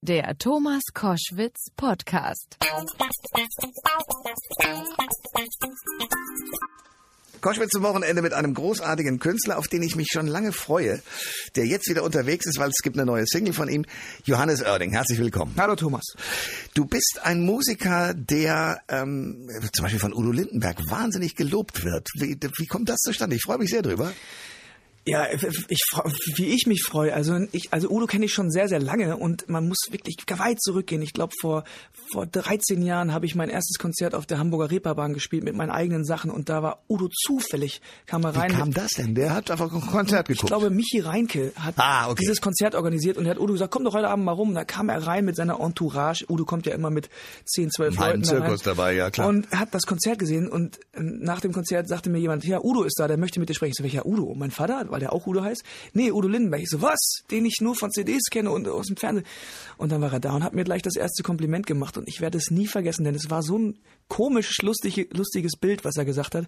Der Thomas Koschwitz Podcast. Koschwitz zum Wochenende mit einem großartigen Künstler, auf den ich mich schon lange freue, der jetzt wieder unterwegs ist, weil es gibt eine neue Single von ihm, Johannes Oerding. Herzlich willkommen. Hallo Thomas. Du bist ein Musiker, der ähm, zum Beispiel von Udo Lindenberg wahnsinnig gelobt wird. Wie, wie kommt das zustande? Ich freue mich sehr drüber. Ja, ich, wie ich mich freue. Also ich, also Udo kenne ich schon sehr, sehr lange und man muss wirklich weit zurückgehen. Ich glaube, vor, vor 13 Jahren habe ich mein erstes Konzert auf der Hamburger Reeperbahn gespielt mit meinen eigenen Sachen und da war Udo zufällig, kam er rein. Wie kam das denn? Der hat einfach ein Konzert geguckt. Ich glaube, Michi Reinke hat ah, okay. dieses Konzert organisiert und er hat Udo gesagt, komm doch heute Abend mal rum. Da kam er rein mit seiner Entourage. Udo kommt ja immer mit 10, 12 Leuten. Ein Zirkus dabei, ja klar. Und hat das Konzert gesehen und ähm, nach dem Konzert sagte mir jemand, ja, Udo ist da, der möchte mit dir sprechen. Ich so, welcher Udo? Mein Vater, weil der auch Udo heißt nee, Udo Lindenberg. Ich so, was? Den ich nur von CDs kenne und aus dem Fernsehen. Und dann war er da und hat mir gleich das erste Kompliment gemacht. Und ich werde es nie vergessen, denn es war so ein komisch lustig, lustiges Bild, was er gesagt hat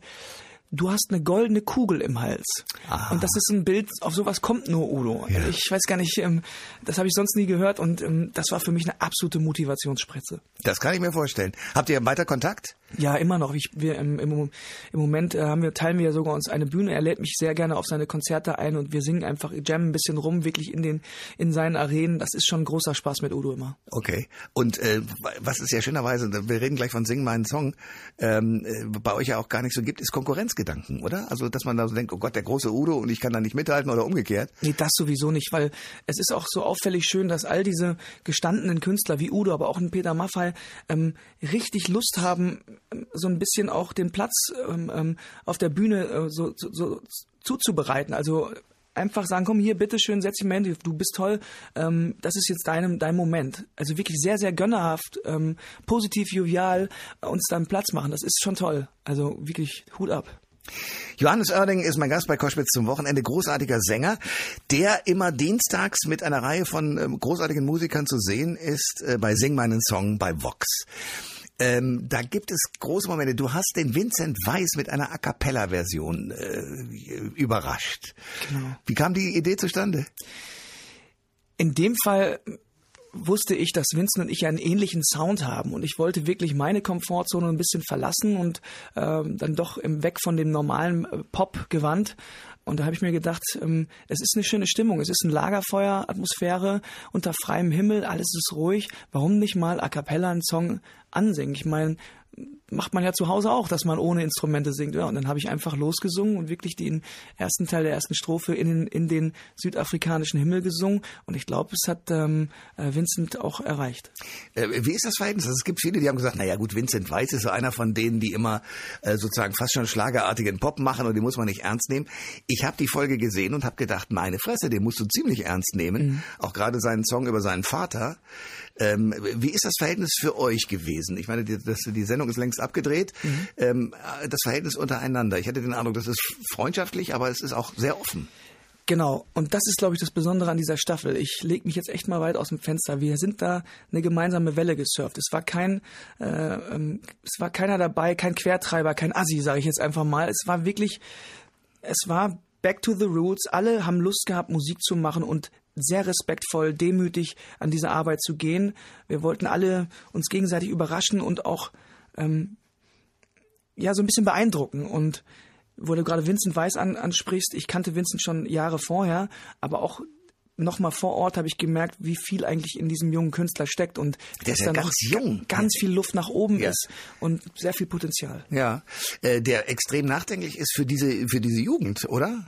du hast eine goldene Kugel im Hals. Ah. Und das ist ein Bild, auf sowas kommt nur Udo. Ja. Ich weiß gar nicht, ähm, das habe ich sonst nie gehört und ähm, das war für mich eine absolute Motivationsspritze. Das kann ich mir vorstellen. Habt ihr weiter Kontakt? Ja, immer noch. Ich, wir, im, im, im Moment äh, haben wir, teilen wir sogar uns eine Bühne. Er lädt mich sehr gerne auf seine Konzerte ein und wir singen einfach, jammen ein bisschen rum, wirklich in den in seinen Arenen. Das ist schon ein großer Spaß mit Udo immer. Okay. Und äh, was es ja schönerweise, wir reden gleich von Sing meinen Song, ähm, äh, bei euch ja auch gar nicht so gibt, ist Konkurrenz Gedanken, oder? Also, dass man da so denkt, oh Gott, der große Udo und ich kann da nicht mithalten oder umgekehrt. Nee, das sowieso nicht, weil es ist auch so auffällig schön, dass all diese gestandenen Künstler wie Udo, aber auch ein Peter Maffay ähm, richtig Lust haben, so ein bisschen auch den Platz ähm, ähm auf der Bühne äh, so, so, so zuzubereiten. Also einfach sagen, komm hier, bitteschön, setz dich mal hin, du bist toll, ähm, das ist jetzt dein, dein Moment. Also wirklich sehr, sehr gönnerhaft, ähm, positiv, jovial, uns dann Platz machen, das ist schon toll. Also wirklich Hut ab. Johannes Oerding ist mein Gast bei Koschwitz zum Wochenende, großartiger Sänger, der immer dienstags mit einer Reihe von ähm, großartigen Musikern zu sehen ist äh, bei Sing meinen Song bei Vox. Ähm, da gibt es große Momente. Du hast den Vincent Weiss mit einer A cappella-Version äh, überrascht. Genau. Wie kam die Idee zustande? In dem Fall wusste ich, dass Vincent und ich einen ähnlichen Sound haben und ich wollte wirklich meine Komfortzone ein bisschen verlassen und ähm, dann doch im weg von dem normalen äh, Pop gewandt. Und da habe ich mir gedacht, ähm, es ist eine schöne Stimmung, es ist ein Lagerfeuer, Atmosphäre unter freiem Himmel, alles ist ruhig. Warum nicht mal a cappella einen Song ansingen? Ich meine, macht man ja zu Hause auch, dass man ohne Instrumente singt. Ja, und dann habe ich einfach losgesungen und wirklich den ersten Teil der ersten Strophe in den, in den südafrikanischen Himmel gesungen. Und ich glaube, es hat ähm, äh, Vincent auch erreicht. Äh, wie ist das Verhältnis? Also es gibt viele, die haben gesagt, naja gut, Vincent Weiss ist so einer von denen, die immer äh, sozusagen fast schon schlagerartigen Pop machen und die muss man nicht ernst nehmen. Ich habe die Folge gesehen und habe gedacht, meine Fresse, den musst du ziemlich ernst nehmen. Mhm. Auch gerade seinen Song über seinen Vater. Ähm, wie ist das Verhältnis für euch gewesen? Ich meine, die, das, die Sendung ist längst abgedreht. Mhm. Ähm, das Verhältnis untereinander. Ich hatte den Eindruck, das ist freundschaftlich, aber es ist auch sehr offen. Genau, und das ist, glaube ich, das Besondere an dieser Staffel. Ich lege mich jetzt echt mal weit aus dem Fenster. Wir sind da eine gemeinsame Welle gesurft. Es war kein, äh, ähm, es war keiner dabei, kein Quertreiber, kein Assi, sage ich jetzt einfach mal. Es war wirklich, es war back to the roots. Alle haben Lust gehabt, Musik zu machen und sehr respektvoll, demütig an diese Arbeit zu gehen. Wir wollten alle uns gegenseitig überraschen und auch ähm, ja so ein bisschen beeindrucken. Und wo du gerade Vincent Weiss an, ansprichst, ich kannte Vincent schon Jahre vorher, aber auch nochmal vor Ort habe ich gemerkt, wie viel eigentlich in diesem jungen Künstler steckt und der ist ja ganz jung, ganz viel Luft nach oben ja. ist und sehr viel Potenzial. Ja, äh, der extrem nachdenklich ist für diese für diese Jugend, oder?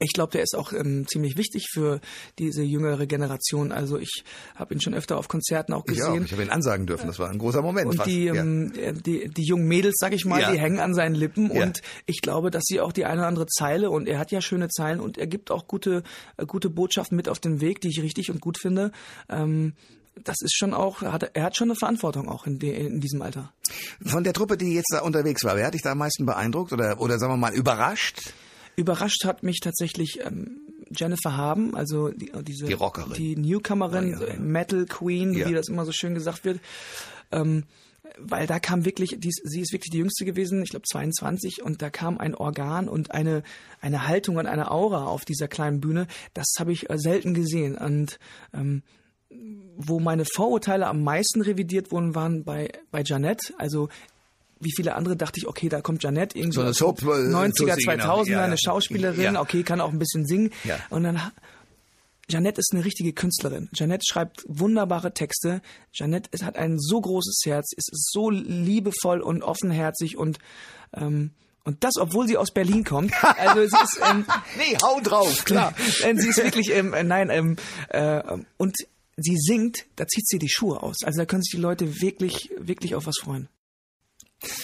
Ich glaube, der ist auch ähm, ziemlich wichtig für diese jüngere Generation. Also ich habe ihn schon öfter auf Konzerten auch gesehen. Ich, ich habe ihn ansagen dürfen. Das war ein großer Moment. Und fast. die, ähm, ja. die, die jungen Mädels, sag ich mal, ja. die hängen an seinen Lippen. Ja. Und ich glaube, dass sie auch die eine oder andere Zeile und er hat ja schöne Zeilen und er gibt auch gute, äh, gute Botschaften mit auf den Weg, die ich richtig und gut finde. Ähm, das ist schon auch, er hat, er hat schon eine Verantwortung auch in, de, in diesem Alter. Von der Truppe, die jetzt da unterwegs war, wer hat dich da am meisten beeindruckt oder, oder sagen wir mal überrascht? Überrascht hat mich tatsächlich ähm, Jennifer Haben, also die, diese die Rockerin, die Newcomerin, oh, ja, ja. Metal Queen, ja. wie das immer so schön gesagt wird. Ähm, weil da kam wirklich, die, sie ist wirklich die jüngste gewesen, ich glaube 22, und da kam ein Organ und eine, eine Haltung und eine Aura auf dieser kleinen Bühne. Das habe ich äh, selten gesehen. Und ähm, wo meine Vorurteile am meisten revidiert wurden, waren bei, bei Janet. Also wie viele andere dachte ich, okay, da kommt Janet, irgendwie So eine Soap- äh, 90er, Tussi, genau. 2000er, Ja, eine Schauspielerin, Ja. okay, kann auch ein bisschen singen. Ja. Und dann Jeanette ist eine richtige Künstlerin. Jeanette schreibt wunderbare Texte. Ist, hat ein so großes Herz, ist so liebevoll und offenherzig und ähm, und das, obwohl sie aus Berlin kommt. Also sie ist ähm, Nee, hau drauf, klar. Sie ist wirklich, ähm, äh, nein, ähm, äh, und sie singt, da zieht sie die Schuhe aus. Also da können sich die Leute wirklich, wirklich auf was freuen.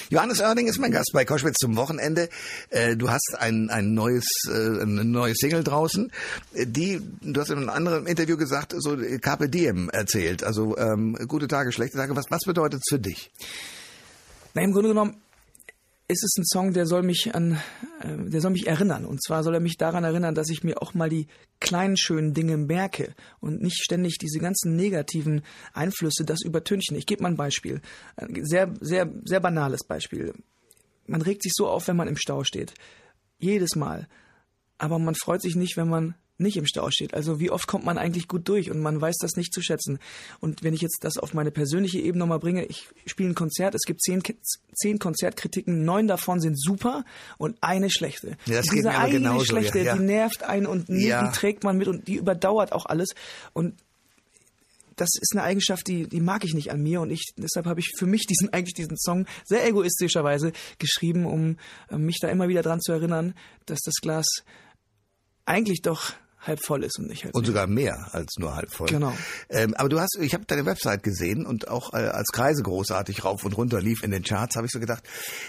Johannes Oerding ist mein Gast bei Koschwitz zum Wochenende. Äh, Du hast ein, ein neues, äh, ein neues Single draußen, die, du hast in einem anderen Interview gesagt, so äh, Carpe Diem erzählt. Also ähm, gute Tage, schlechte Tage. Was, was bedeutet es für dich? Na, im Grunde genommen ist es ein Song, der soll mich an, äh, der soll mich erinnern. Und zwar soll er mich daran erinnern, dass ich mir auch mal die kleinen schönen Dinge merke und nicht ständig diese ganzen negativen Einflüsse, das Übertünchen. Ich gebe mal ein Beispiel. Ein sehr, sehr, sehr banales Beispiel. Man regt sich so auf, wenn man im Stau steht. Jedes Mal. Aber man freut sich nicht, wenn man nicht im Stau steht. Also wie oft kommt man eigentlich gut durch und man weiß das nicht zu schätzen. Und wenn ich jetzt das auf meine persönliche Ebene nochmal bringe, ich spiele ein Konzert, es gibt zehn, zehn Konzertkritiken, neun davon sind super und eine schlechte. Ja, das Und geht diese mir eine genauso, schlechte, ja, die nervt einen und die, Ja. die trägt man mit und die überdauert auch alles. Und das ist eine Eigenschaft, die, die mag ich nicht an mir und ich deshalb habe ich für mich diesen eigentlich diesen Song sehr egoistischerweise geschrieben, um äh, mich da immer wieder dran zu erinnern, dass das Glas eigentlich doch halb voll ist und nicht halb Und leer. sogar mehr als nur halb voll. Genau. Ähm, aber du hast, ich habe deine Website gesehen und auch äh, als Kreise großartig rauf und runter lief in den Charts, habe ich so gedacht,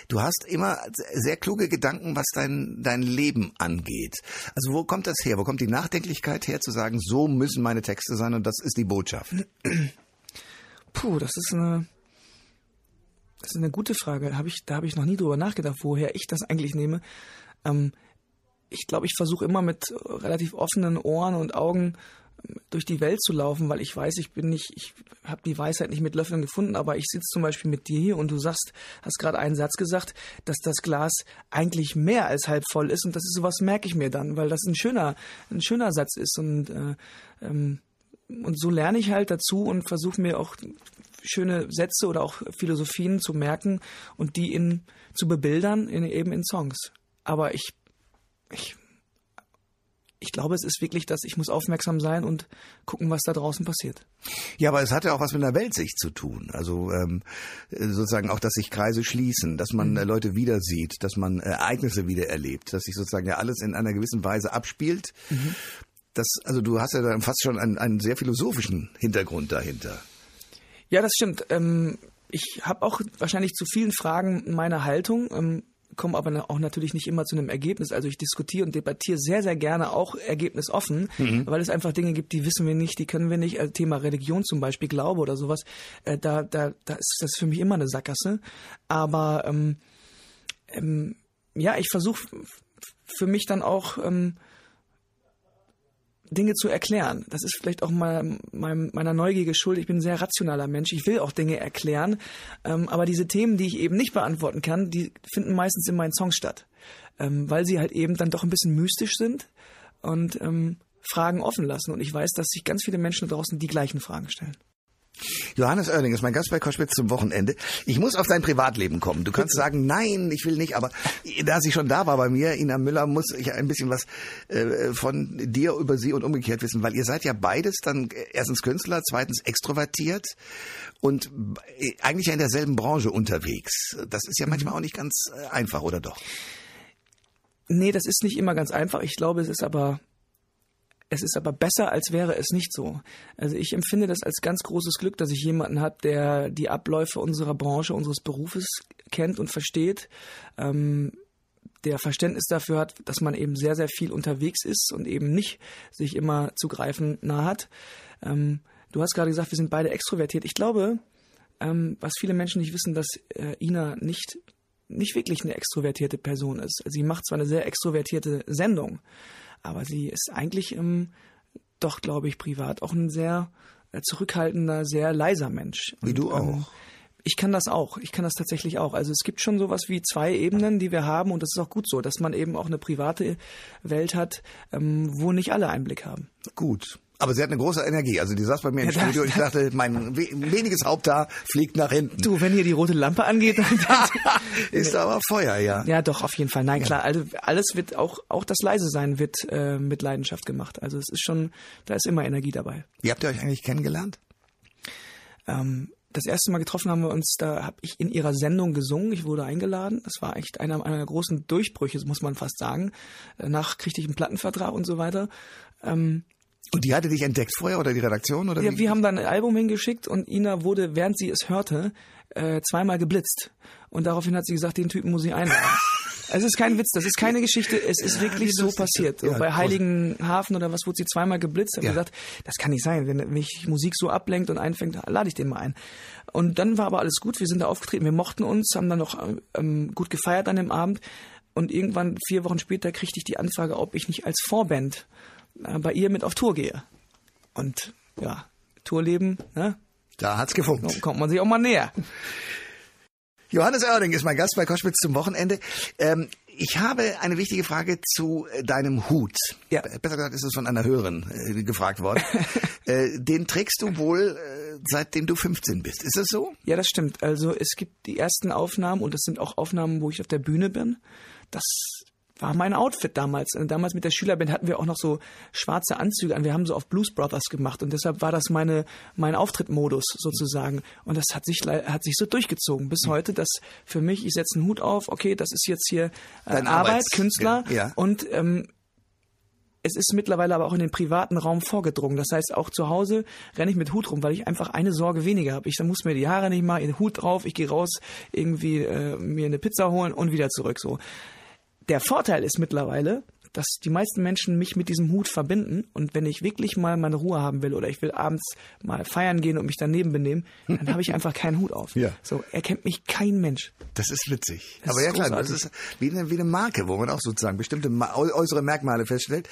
du hast immer sehr kluge Gedanken, was dein dein Leben angeht. Also wo kommt das her? Wo kommt die Nachdenklichkeit her, zu sagen, so müssen meine Texte sein und das ist die Botschaft? Puh, das ist eine das ist eine gute Frage. Hab ich, da habe ich noch nie drüber nachgedacht, woher ich das eigentlich nehme. Ähm, ich glaube, ich versuche immer mit relativ offenen Ohren und Augen ähm, durch die Welt zu laufen, weil ich weiß, ich bin nicht, ich habe die Weisheit nicht mit Löffeln gefunden, aber ich sitze zum Beispiel mit dir hier und du sagst, hast gerade einen Satz gesagt, dass das Glas eigentlich mehr als halb voll ist und das ist sowas merke ich mir dann, weil das ein schöner, ein schöner Satz ist und äh, ähm, und so lerne ich halt dazu und versuche mir auch schöne Sätze oder auch Philosophien zu merken und die in zu bebildern in, eben in Songs. Aber ich ich ich glaube, es ist wirklich, dass ich muss aufmerksam sein und gucken, was da draußen passiert. Ja, aber es hat ja auch was mit der Weltsicht zu tun. Also ähm, sozusagen auch, dass sich Kreise schließen, dass man äh, Leute wieder sieht, dass man äh, Ereignisse wieder erlebt, dass sich sozusagen ja alles in einer gewissen Weise abspielt. Das, also du hast ja dann fast schon einen, einen sehr philosophischen Hintergrund dahinter. Ja, das stimmt. Ähm, ich habe auch wahrscheinlich zu vielen Fragen meine Haltung, ähm, komme aber auch natürlich nicht immer zu einem Ergebnis. Also ich diskutiere und debattiere sehr, sehr gerne auch ergebnisoffen, weil es einfach Dinge gibt, die wissen wir nicht, die können wir nicht. Also Thema Religion zum Beispiel, Glaube oder sowas, äh, da, da, da ist das für mich immer eine Sackgasse. Aber ähm, ähm, ja, ich versuche für mich dann auch ähm, Dinge zu erklären. Das ist vielleicht auch mal meiner Neugier geschuldet. Ich bin ein sehr rationaler Mensch. Ich will auch Dinge erklären. Ähm, aber diese Themen, die ich eben nicht beantworten kann, die finden meistens in meinen Songs statt. Ähm, weil sie halt eben dann doch ein bisschen mystisch sind und ähm, Fragen offen lassen. Und ich weiß, dass sich ganz viele Menschen draußen die gleichen Fragen stellen. Johannes Oerling ist mein Gast bei Koschwitz zum Wochenende. Ich muss auf dein Privatleben kommen. Du kannst sagen, nein, ich will nicht, aber da sie schon da war bei mir, Ina Müller, muss ich ein bisschen was äh, von dir über sie und umgekehrt wissen, weil ihr seid ja beides dann äh, erstens Künstler, zweitens extrovertiert und äh, eigentlich ja in derselben Branche unterwegs. Das ist ja manchmal auch nicht ganz einfach, oder doch? Nee, das ist nicht immer ganz einfach. Ich glaube, es ist aber es ist aber besser, als wäre es nicht so. Also ich empfinde das als ganz großes Glück, dass ich jemanden habe, der die Abläufe unserer Branche, unseres Berufes kennt und versteht, ähm, der Verständnis dafür hat, dass man eben sehr, sehr viel unterwegs ist und eben nicht sich immer zu greifen nah hat. Ähm, du hast gerade gesagt, wir sind beide extrovertiert. Ich glaube, ähm, was viele Menschen nicht wissen, dass äh, Ina nicht nicht wirklich eine extrovertierte Person ist. Sie macht zwar eine sehr extrovertierte Sendung, aber sie ist eigentlich ähm, doch, glaube ich, privat auch ein sehr äh, zurückhaltender, sehr leiser Mensch. Wie du Und, ähm, auch. ich kann das auch. Ich kann das tatsächlich auch. Also es gibt schon sowas wie zwei Ebenen, die wir haben und das ist auch gut so, dass man eben auch eine private Welt hat, ähm, wo nicht alle Einblick haben. Gut. Aber sie hat eine große Energie. Also die saß bei mir im Ja, Studio und ich dachte, mein we- weniges Haupthaar fliegt nach hinten. Du, wenn hier die rote Lampe angeht, dann, Ist da aber Feuer, ja. ja doch, auf jeden Fall. Nein, klar, also alles wird auch, auch das leise sein wird äh, mit Leidenschaft gemacht. Also es ist schon, da ist immer Energie dabei. Wie habt ihr euch eigentlich kennengelernt? Ähm, das erste Mal getroffen haben wir uns, da habe ich in ihrer Sendung gesungen. Ich wurde eingeladen. Das war echt einer meiner großen Durchbrüche, muss man fast sagen. Danach kriegte ich einen Plattenvertrag und so weiter. Ähm, Und die hatte dich entdeckt vorher oder die Redaktion oder ja, wie? wir haben dann ein Album hingeschickt und Ina wurde, während sie es hörte, äh, zweimal geblitzt. Und daraufhin hat sie gesagt, den Typen muss ich einladen. Es ist kein Witz, das ist keine Geschichte, es ist wirklich so passiert. Ja, bei. Heiligenhafen oder was wurde sie zweimal geblitzt, habe Ja. gesagt, das kann nicht sein, wenn mich Musik so ablenkt und einfängt, lade ich den mal ein. Und dann war aber alles gut, wir sind da aufgetreten, wir mochten uns, haben dann noch ähm, gut gefeiert an dem Abend und irgendwann vier Wochen später kriegte ich die Anfrage, ob ich nicht als Vorband bei ihr mit auf Tour gehe. Und ja, Tourleben, ne? Da hat's gefunkt. kommt man sich auch mal näher. Johannes Oerding ist mein Gast bei Koschwitz zum Wochenende. Ähm, ich habe eine wichtige Frage zu äh, deinem Hut. Ja. Besser gesagt ist es von einer Hörerin äh, gefragt worden. äh, den trägst du wohl äh, seitdem du 15 bist. Ist das so? Ja, das stimmt. Also es gibt die ersten Aufnahmen und das sind auch Aufnahmen, wo ich auf der Bühne bin. Das war mein Outfit damals. Und damals mit der Schülerband hatten wir auch noch so schwarze Anzüge an. Wir haben so auf Blues Brothers gemacht und deshalb war das meine mein Auftrittmodus sozusagen. Und das hat sich hat sich so durchgezogen bis heute, dass für mich ich setze einen Hut auf. Okay, das ist jetzt hier äh, Arbeit, Arbeits- Künstler ja. und ähm, es ist mittlerweile aber auch in den privaten Raum vorgedrungen. Das heißt, auch zu Hause renne ich mit Hut rum, weil ich einfach eine Sorge weniger habe. Ich muss mir die Haare nicht mal, den Hut drauf, ich gehe raus, irgendwie äh, mir eine Pizza holen und wieder zurück. So. Der Vorteil ist mittlerweile, dass die meisten Menschen mich mit diesem Hut verbinden und wenn ich wirklich mal meine Ruhe haben will oder ich will abends mal feiern gehen und mich daneben benehmen, dann habe ich einfach keinen Hut auf. Ja. So erkennt mich kein Mensch. Das ist witzig. Das Aber ist ja klar, das großartig. ist wie eine, wie eine Marke, wo man auch sozusagen bestimmte äußere Merkmale feststellt.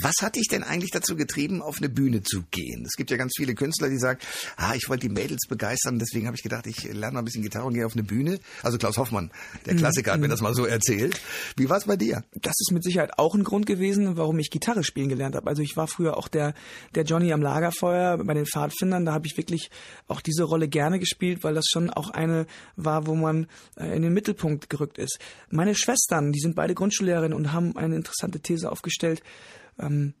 Was hat dich denn eigentlich dazu getrieben, auf eine Bühne zu gehen? Es gibt ja ganz viele Künstler, die sagen, ah, ich wollte die Mädels begeistern, deswegen habe ich gedacht, ich lerne mal ein bisschen Gitarre und gehe auf eine Bühne. Also Klaus Hoffmann, der Mhm. Klassiker, hat mir das mal so erzählt. Wie war es bei dir? das ist mit Sicherheit auch ein Grund gewesen, warum ich Gitarre spielen gelernt habe. Also ich war früher auch der, der Johnny am Lagerfeuer bei den Pfadfindern. Da habe ich wirklich auch diese Rolle gerne gespielt, weil das schon auch eine war, wo man äh, in den Mittelpunkt gerückt ist. Meine Schwestern, die sind beide Grundschullehrerinnen und haben eine interessante These aufgestellt, ähm,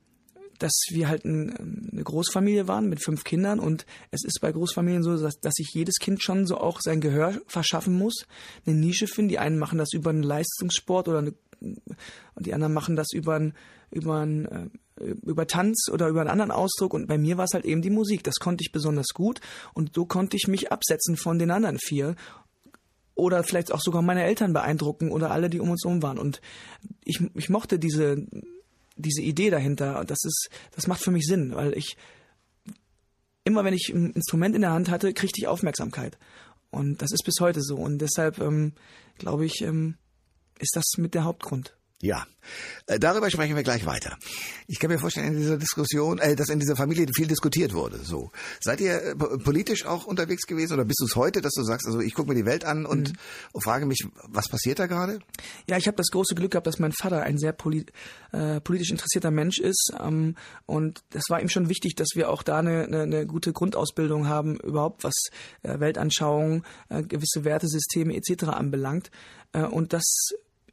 dass wir halt ein, ähm, eine Großfamilie waren mit fünf Kindern und es ist bei Großfamilien so, dass, dass sich jedes Kind schon so auch sein Gehör verschaffen muss, eine Nische finden. Die einen machen das über einen Leistungssport oder eine, und die anderen machen das über einen, über einen, äh, über Tanz oder über einen anderen Ausdruck und bei mir war es halt eben die Musik. Das konnte ich besonders gut und so konnte ich mich absetzen von den anderen vier oder vielleicht auch sogar meine Eltern beeindrucken oder alle, die um uns herum waren. Und ich, ich mochte diese, diese Idee dahinter. Das ist, das macht für mich Sinn, weil ich immer, wenn ich ein Instrument in der Hand hatte, kriegte ich Aufmerksamkeit. Und das ist bis heute so. Und deshalb ähm, glaube ich, ähm, ist das mit der Hauptgrund. Ja, äh, darüber sprechen wir gleich weiter. Ich kann mir vorstellen, in dieser Diskussion, äh, dass in dieser Familie viel diskutiert wurde. So, seid ihr äh, po- politisch auch unterwegs gewesen oder bist du es heute, dass du sagst, also ich gucke mir die Welt an und frage mich, was passiert da gerade? Ja, ich habe das große Glück gehabt, dass mein Vater ein sehr poli äh, politisch interessierter Mensch ist. Ähm, und das war ihm schon wichtig, dass wir auch da eine, eine, eine gute Grundausbildung haben, überhaupt was äh, Weltanschauung, äh, gewisse Wertesysteme etc. anbelangt. Und das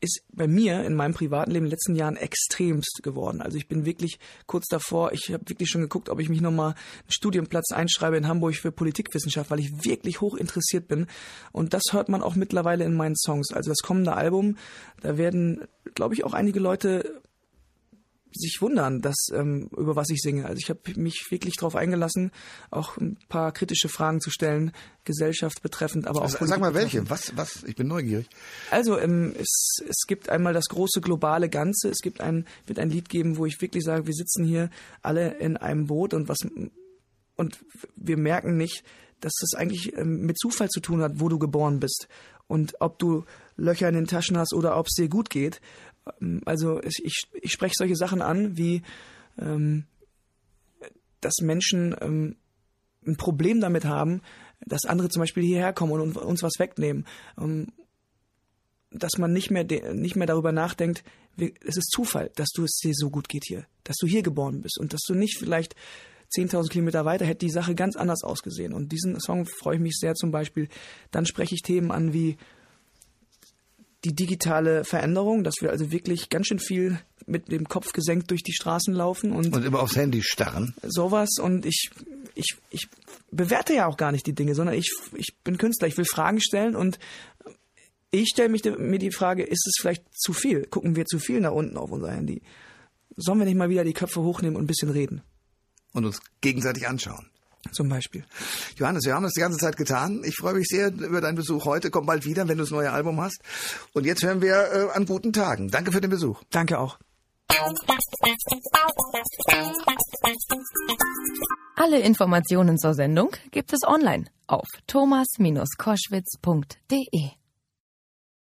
ist bei mir in meinem privaten Leben in den letzten Jahren extremst geworden. Also ich bin wirklich kurz davor, ich habe wirklich schon geguckt, ob ich mich nochmal einen Studienplatz einschreibe in Hamburg für Politikwissenschaft, weil ich wirklich hoch interessiert bin. Und das hört man auch mittlerweile in meinen Songs. Also das kommende Album, da werden, glaube ich, auch einige Leute sich wundern, dass ähm, über was ich singe. Also ich habe mich wirklich darauf eingelassen, auch ein paar kritische Fragen zu stellen, Gesellschaft betreffend, aber auch Also, sag mal welche, was, was, ich bin neugierig. Also ähm, es, es gibt einmal das große globale Ganze. Es gibt ein wird ein Lied geben, wo ich wirklich sage, wir sitzen hier alle in einem Boot und was und wir merken nicht, dass das eigentlich ähm, mit Zufall zu tun hat, wo du geboren bist und ob du Löcher in den Taschen hast oder ob es dir gut geht. Ähm, Also ich, ich, spreche solche Sachen an, wie ähm, dass Menschen ähm, ein Problem damit haben, dass andere zum Beispiel hierher kommen und uns was wegnehmen. Ähm, dass man nicht mehr, nicht mehr darüber nachdenkt, wie- es ist Zufall, dass du es dir so gut geht hier, dass du hier geboren bist und dass du nicht vielleicht 10.000 Kilometer weiter hätte die Sache ganz anders ausgesehen. Und diesen Song freue ich mich sehr zum Beispiel. Dann spreche ich Themen an wie die digitale Veränderung, dass wir also wirklich ganz schön viel mit dem Kopf gesenkt durch die Straßen laufen und, und immer aufs Handy starren. Sowas und ich, ich, ich bewerte ja auch gar nicht die Dinge, sondern ich, ich bin Künstler, ich will Fragen stellen und ich stelle mich mir die Frage, ist es vielleicht zu viel? Gucken wir zu viel nach unten auf unser Handy? Sollen wir nicht mal wieder die Köpfe hochnehmen und ein bisschen reden? Und uns gegenseitig anschauen. Zum Beispiel. Johannes, wir haben das die ganze Zeit getan. Ich freue mich sehr über deinen Besuch heute. Komm bald wieder, wenn du das neue Album hast. Und jetzt hören wir äh, an guten Tagen. Danke für den Besuch. Danke auch. Alle Informationen zur Sendung gibt es online auf thomas-koschwitz.de.